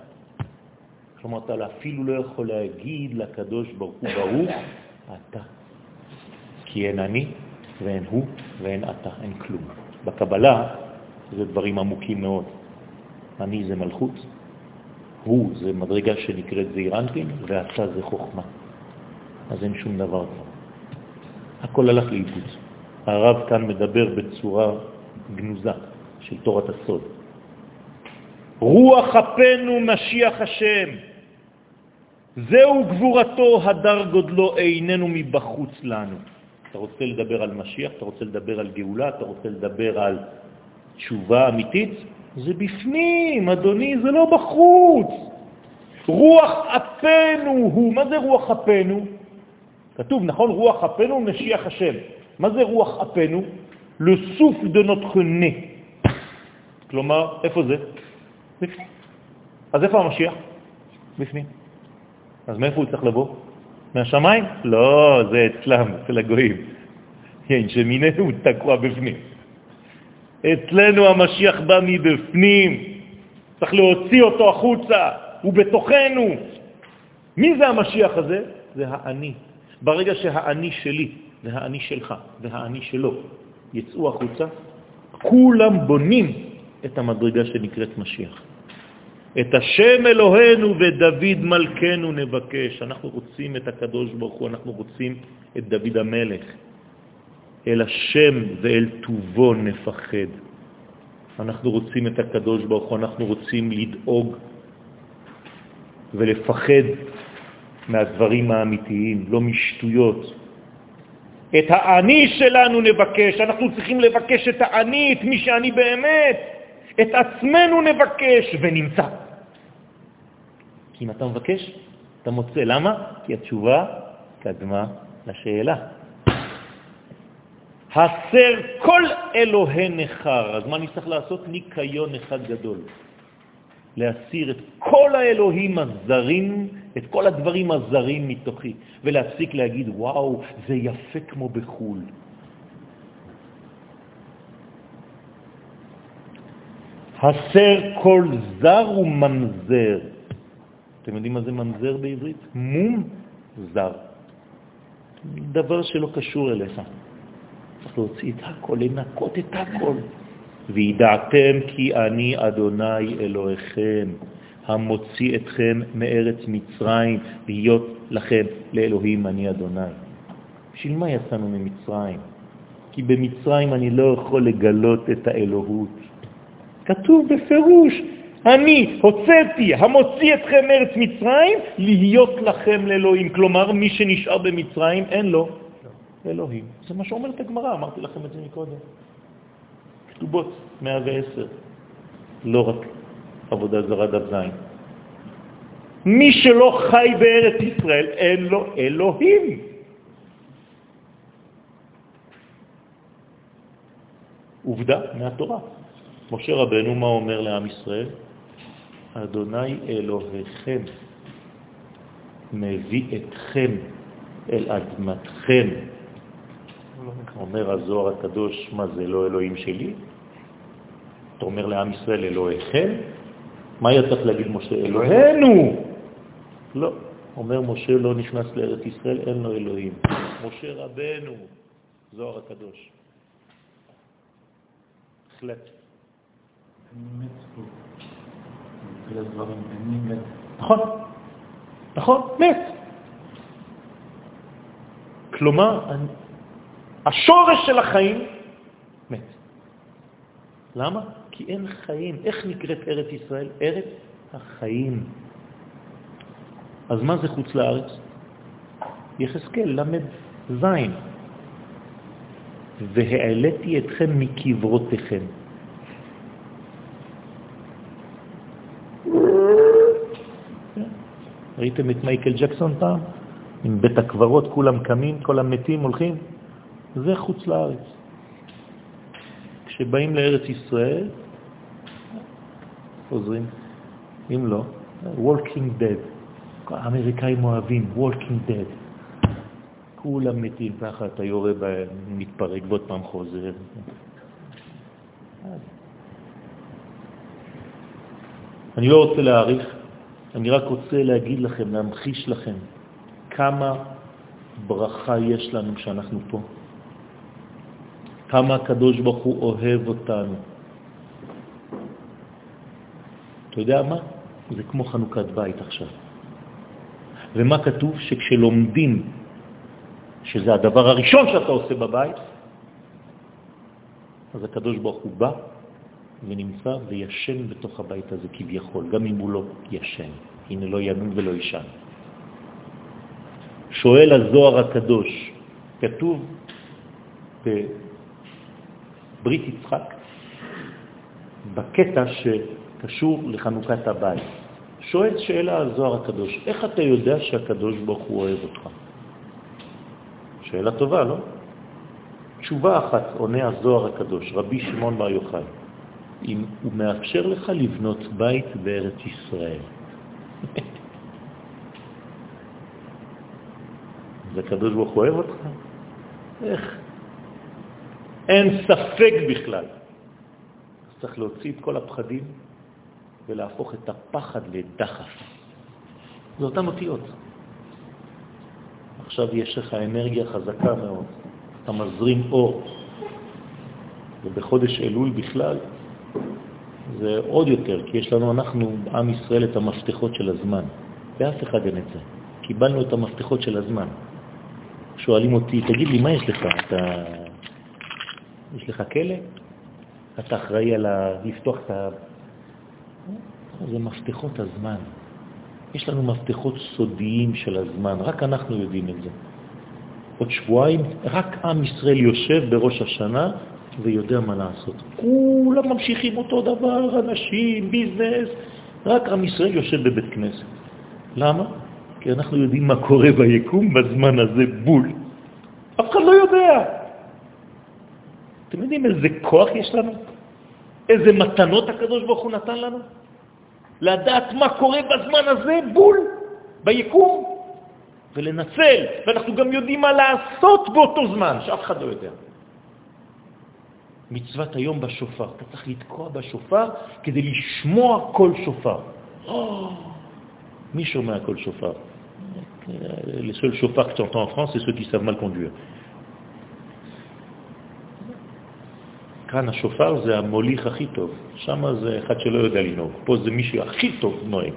כלומר, אתה אפילו לא יכול להגיד לקדוש ברוך הוא ברוך אתה. כי אין אני ואין הוא ואין אתה, אין כלום. בקבלה זה דברים עמוקים מאוד. אני זה מלכות, הוא זה מדרגה שנקראת זעירנטין, ואתה זה חוכמה. אז אין שום דבר כבר. הכל הלך לאיבוד. הרב כאן מדבר בצורה גנוזה של תורת הסוד. רוח אפנו משיח השם, זהו גבורתו, הדר גודלו, איננו מבחוץ לנו. אתה רוצה לדבר על משיח, אתה רוצה לדבר על גאולה, אתה רוצה לדבר על תשובה אמיתית, זה בפנים, אדוני, זה לא בחוץ. רוח אפנו הוא, מה זה רוח אפנו? כתוב, נכון? רוח אפנו משיח השם. מה זה רוח אפנו? Le souffle nez. כלומר, איפה זה? בפנים. אז איפה המשיח? בפנים. אז מאיפה הוא צריך לבוא? מהשמיים? לא, זה אצלם, אצל הגויים. כן, שמיננו הוא תקוע בפנים. אצלנו המשיח בא מבפנים, צריך להוציא אותו החוצה, הוא בתוכנו. מי זה המשיח הזה? זה האני. ברגע שהאני שלי והאני שלך והאני שלו יצאו החוצה, כולם בונים את המדרגה שנקראת משיח. את השם אלוהינו ודוד מלכנו נבקש. אנחנו רוצים את הקדוש ברוך הוא, אנחנו רוצים את דוד המלך. אל השם ואל טובו נפחד. אנחנו רוצים את הקדוש ברוך הוא, אנחנו רוצים לדאוג ולפחד מהדברים האמיתיים, לא משטויות. את האני שלנו נבקש, אנחנו צריכים לבקש את האני, את מי שאני באמת, את עצמנו נבקש ונמצא. כי אם אתה מבקש, אתה מוצא. למה? כי התשובה קדמה לשאלה. הסר כל אלוהי נחר. אז מה צריך לעשות? ניקיון אחד גדול. להסיר את כל האלוהים הזרים, את כל הדברים הזרים מתוכי, ולהפסיק להגיד, וואו, זה יפה כמו בחול. הסר כל זר וממזר. אתם יודעים מה זה ממזר בעברית? מום זר. דבר שלא קשור אליך. צריך להוציא את הכל, לנקות את הכל. וידעתם כי אני אדוני אלוהיכם, המוציא אתכם מארץ מצרים, להיות לכם לאלוהים אני אדוני. בשביל מה יצאנו ממצרים? כי במצרים אני לא יכול לגלות את האלוהות. כתוב בפירוש, אני הוצאתי, המוציא אתכם מארץ מצרים, להיות לכם לאלוהים. כלומר, מי שנשאר במצרים אין לו אלוהים. זה מה שאומרת הגמרא, אמרתי לכם את זה מקודם. כתובות 110, לא רק עבודה זרה דף זין. מי שלא חי בארץ ישראל, אין לו אלוהים. עובדה מהתורה. משה רבנו, מה אומר לעם ישראל? אדוני אלוהיכם מביא אתכם אל אדמתכם. אומר הזוהר הקדוש, מה זה לא אלוהים שלי? אתה אומר לעם ישראל אלוהיכם? מה היה צריך להגיד משה? אלוהינו! לא. אומר משה לא נכנס לארץ ישראל, אין לו אלוהים. משה רבנו, זוהר הקדוש. בהחלט. נכון, נכון, מת. כלומר, השורש של החיים מת. למה? כי אין חיים. איך נקראת ארץ ישראל? ארץ החיים. אז מה זה חוץ לארץ? יחזקאל זין. והעליתי אתכם מקברותיכם. ראיתם את מייקל ג'קסון פעם? עם בית הקברות, כולם קמים, כל המתים הולכים? זה חוץ לארץ. כשבאים לארץ ישראל, חוזרים, אם לא, Walking Dead. האמריקאים אוהבים, Walking Dead. כולם מתים ככה, אתה יורה בהם, מתפרק ועוד פעם חוזר. אני לא רוצה להעריך, אני רק רוצה להגיד לכם, להמחיש לכם כמה ברכה יש לנו כשאנחנו פה. כמה הקדוש ברוך הוא אוהב אותנו. אתה יודע מה? זה כמו חנוכת בית עכשיו. ומה כתוב? שכשלומדים, שזה הדבר הראשון שאתה עושה בבית, אז הקדוש ברוך הוא בא ונמצא וישן בתוך הבית הזה כביכול, גם אם הוא לא ישן. הנה לא ינון ולא ישן. שואל הזוהר הקדוש, כתוב בברית יצחק, בקטע שקשור לחנוכת הבית. שואל שאלה הזוהר הקדוש, איך אתה יודע שהקדוש ברוך הוא אוהב אותך? שאלה טובה, לא? תשובה אחת עונה הזוהר הקדוש, רבי שמעון בר יוחאי, אם הוא מאפשר לך לבנות בית בארץ ישראל. <laughs> אז הקדוש ברוך הוא אוהב אותך? איך? אין ספק בכלל. אז צריך להוציא את כל הפחדים ולהפוך את הפחד לדחף. זה אותן אותיות. עכשיו יש לך אנרגיה חזקה מאוד, אתה מזרים אור, ובחודש אלול בכלל זה עוד יותר, כי יש לנו, אנחנו, עם ישראל, את המפתחות של הזמן. ואף אחד אין את זה. קיבלנו את המפתחות של הזמן. שואלים אותי, תגיד לי, מה יש לך? אתה... יש לך כלא? אתה אחראי על ה... לפתוח את ה... זה מפתחות הזמן. יש לנו מפתחות סודיים של הזמן, רק אנחנו יודעים את זה. עוד שבועיים, רק עם ישראל יושב בראש השנה ויודע מה לעשות. כולם ממשיכים אותו דבר, אנשים, ביזנס, רק עם ישראל יושב בבית כנסת. למה? כי אנחנו יודעים מה קורה ביקום בזמן הזה בול. אף אחד לא יודע. אתם יודעים איזה כוח יש לנו? איזה מתנות הקדוש ברוך הוא נתן לנו? לדעת מה קורה בזמן הזה בול, ביקום, ולנצל, ואנחנו גם יודעים מה לעשות באותו זמן, שאף אחד לא יודע. מצוות היום בשופר, אתה צריך לתקוע בשופר כדי לשמוע כל שופר. מי שומע כל שופר? Les seuls chauffards tu entends en France, c'est ceux qui. כאן השופר זה המוליך הכי טוב, שם זה אחד שלא יודע לנהוג, פה זה מישהו הכי טוב נוהג.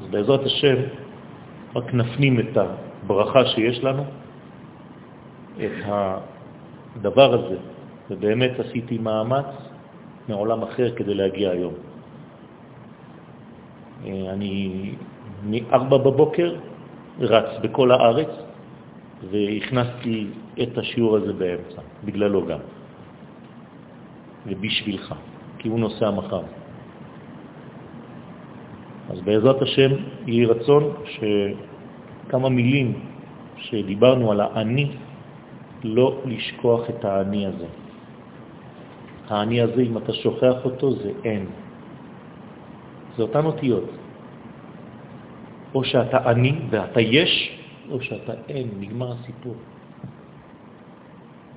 אז בעזרת השם רק נפנים את הברכה שיש לנו, את הדבר הזה, ובאמת עשיתי מאמץ מעולם אחר כדי להגיע היום. אני מ-4 בבוקר רץ בכל הארץ והכנסתי את השיעור הזה באמצע, בגללו גם, ובשבילך, כי הוא נוסע מחר. אז בעזרת השם יהי רצון שכמה מילים שדיברנו על האני, לא לשכוח את האני הזה. האני הזה, אם אתה שוכח אותו, זה אין. זה אותן אותיות. או שאתה אני ואתה יש, או שאתה אין, נגמר הסיפור.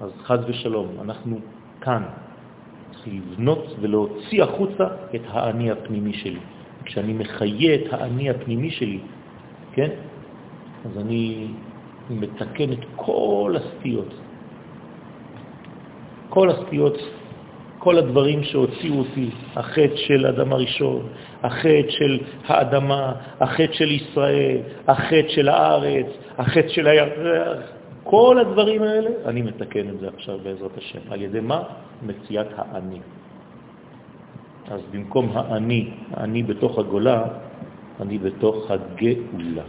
אז חז ושלום, אנחנו כאן. צריך לבנות ולהוציא החוצה את האני הפנימי שלי. כשאני מחיה את האני הפנימי שלי, כן? אז אני מתקן את כל הסטיות. כל הסטיות, כל הדברים שהוציאו אותי, החטא של אדם הראשון, החטא של האדמה, החטא של ישראל, החטא של הארץ, החטא של הירח, כל הדברים האלה, אני מתקן את זה עכשיו בעזרת השם. על ידי מה? מציאת האני. אז במקום האני, האני בתוך הגולה, אני בתוך הגאולה.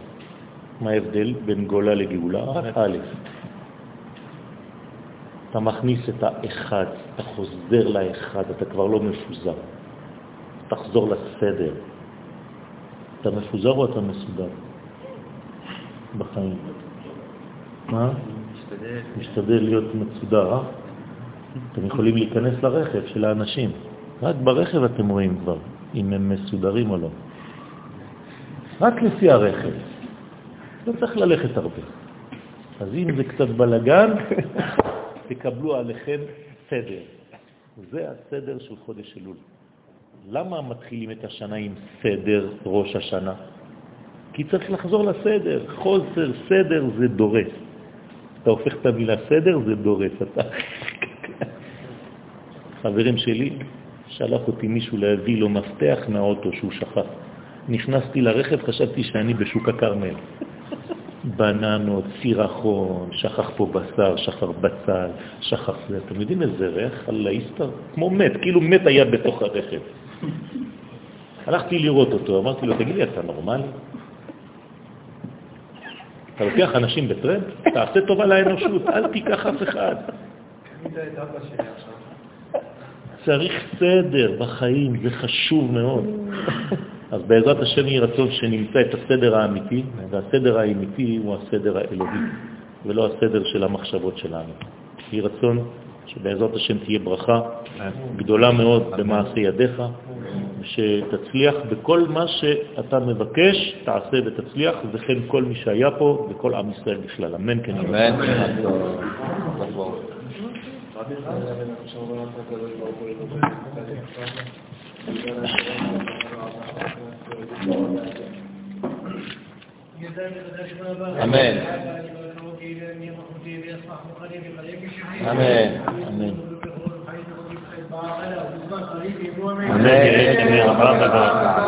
מה ההבדל בין גולה לגאולה? רק א', אתה מכניס את האחד, אתה חוזר לאחד, אתה כבר לא מפוזר. תחזור לסדר. אתה מפוזר או אתה מסודר? בחיים. מה? משתדל. משתדל להיות מסודר, אה? אתם יכולים להיכנס לרכב של האנשים. רק ברכב אתם רואים כבר אם הם מסודרים או לא. רק לפי הרכב. לא צריך ללכת הרבה. אז אם זה קצת בלגן, תקבלו עליכם סדר. זה הסדר של חודש אלול. למה מתחילים את השנה עם סדר ראש השנה? כי צריך לחזור לסדר. חוסר סדר זה דורס. אתה הופך את המילה סדר, זה דורס. <laughs> אתה... חברים שלי, שלח אותי מישהו להביא לו מפתח מהאוטו שהוא שכח. נכנסתי לרכב, חשבתי שאני בשוק הכרמל. בננות, סירחון, שכח פה בשר, שכח בצל, שכח זה. אתם יודעים איזה ריח על האיסטר? כמו מת, כאילו מת היה בתוך הרכב. הלכתי לראות אותו, אמרתי לו, תגיד לי, אתה נורמלי? אתה לוקח אנשים בטרנד? תעשה טובה לאנושות, אל תיקח אף אחד. צריך סדר בחיים, זה חשוב מאוד. אז בעזרת השם יהיה רצון שנמצא את הסדר האמיתי, והסדר האמיתי הוא הסדר האלוהי, ולא הסדר של המחשבות שלנו. יהיה רצון שבעזרת השם תהיה ברכה גדולה מאוד במעשה ידיך, שתצליח בכל מה שאתה מבקש, תעשה ותצליח, וכן כל מי שהיה פה וכל עם ישראל בכלל. אמן כן. אמן. אמן. אמן. אמן. אמן, רבה